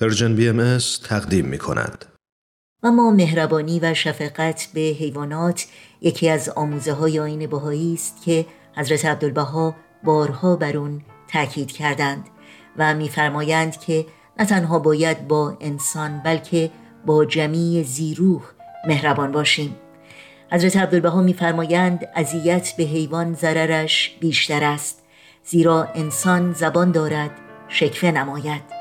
Persian BMS تقدیم می کند. اما مهربانی و شفقت به حیوانات یکی از آموزه های آیین بهایی است که حضرت عبدالبها بارها بر اون تاکید کردند و میفرمایند که نه تنها باید با انسان بلکه با جمیع ذی‌روح مهربان باشیم حضرت عبدالبها میفرمایند اذیت به حیوان ضررش بیشتر است زیرا انسان زبان دارد شکفه نماید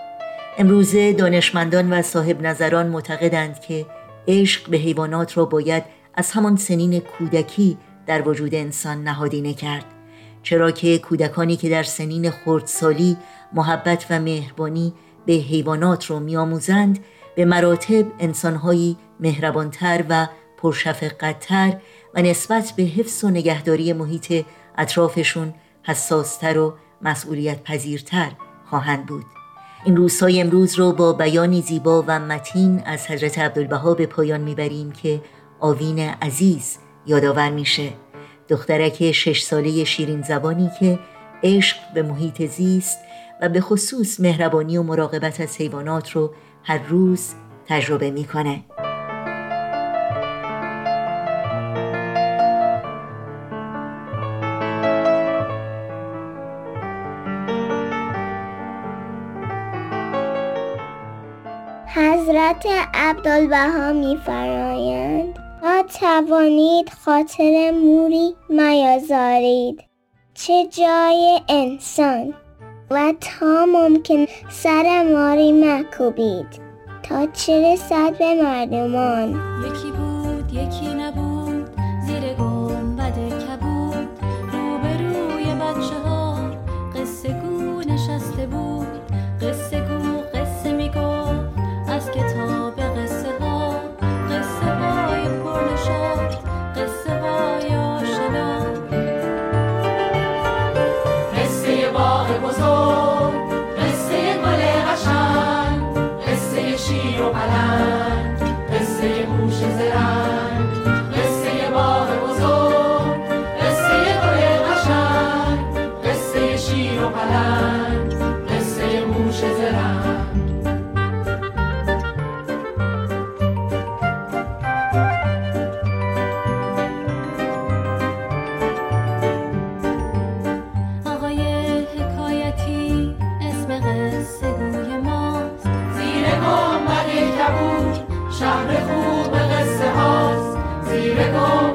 امروزه دانشمندان و صاحب نظران معتقدند که عشق به حیوانات را باید از همان سنین کودکی در وجود انسان نهادینه کرد. چرا که کودکانی که در سنین خردسالی محبت و مهربانی به حیوانات را میآموزند به مراتب انسانهایی مهربانتر و پرشفقتتر و نسبت به حفظ و نگهداری محیط اطرافشون حساستر و مسئولیت پذیرتر خواهند بود. این روزهای امروز رو با بیانی زیبا و متین از حضرت عبدالبها به پایان می‌بریم که آوین عزیز یادآور میشه. دخترک شش ساله شیرین زبانی که عشق به محیط زیست و به خصوص مهربانی و مراقبت از حیوانات رو هر روز تجربه می‌کنه. حضرت عبدالبها میفرمایند توانید خاطر موری میازارید. چه جای انسان و تا ممکن سر ماری مکوبید. تا چه رسد به مردمان؟ یکی بود یکی نبود زیر گنبد کبود. روبروی بچه ها قصه گو نشسته بود زیر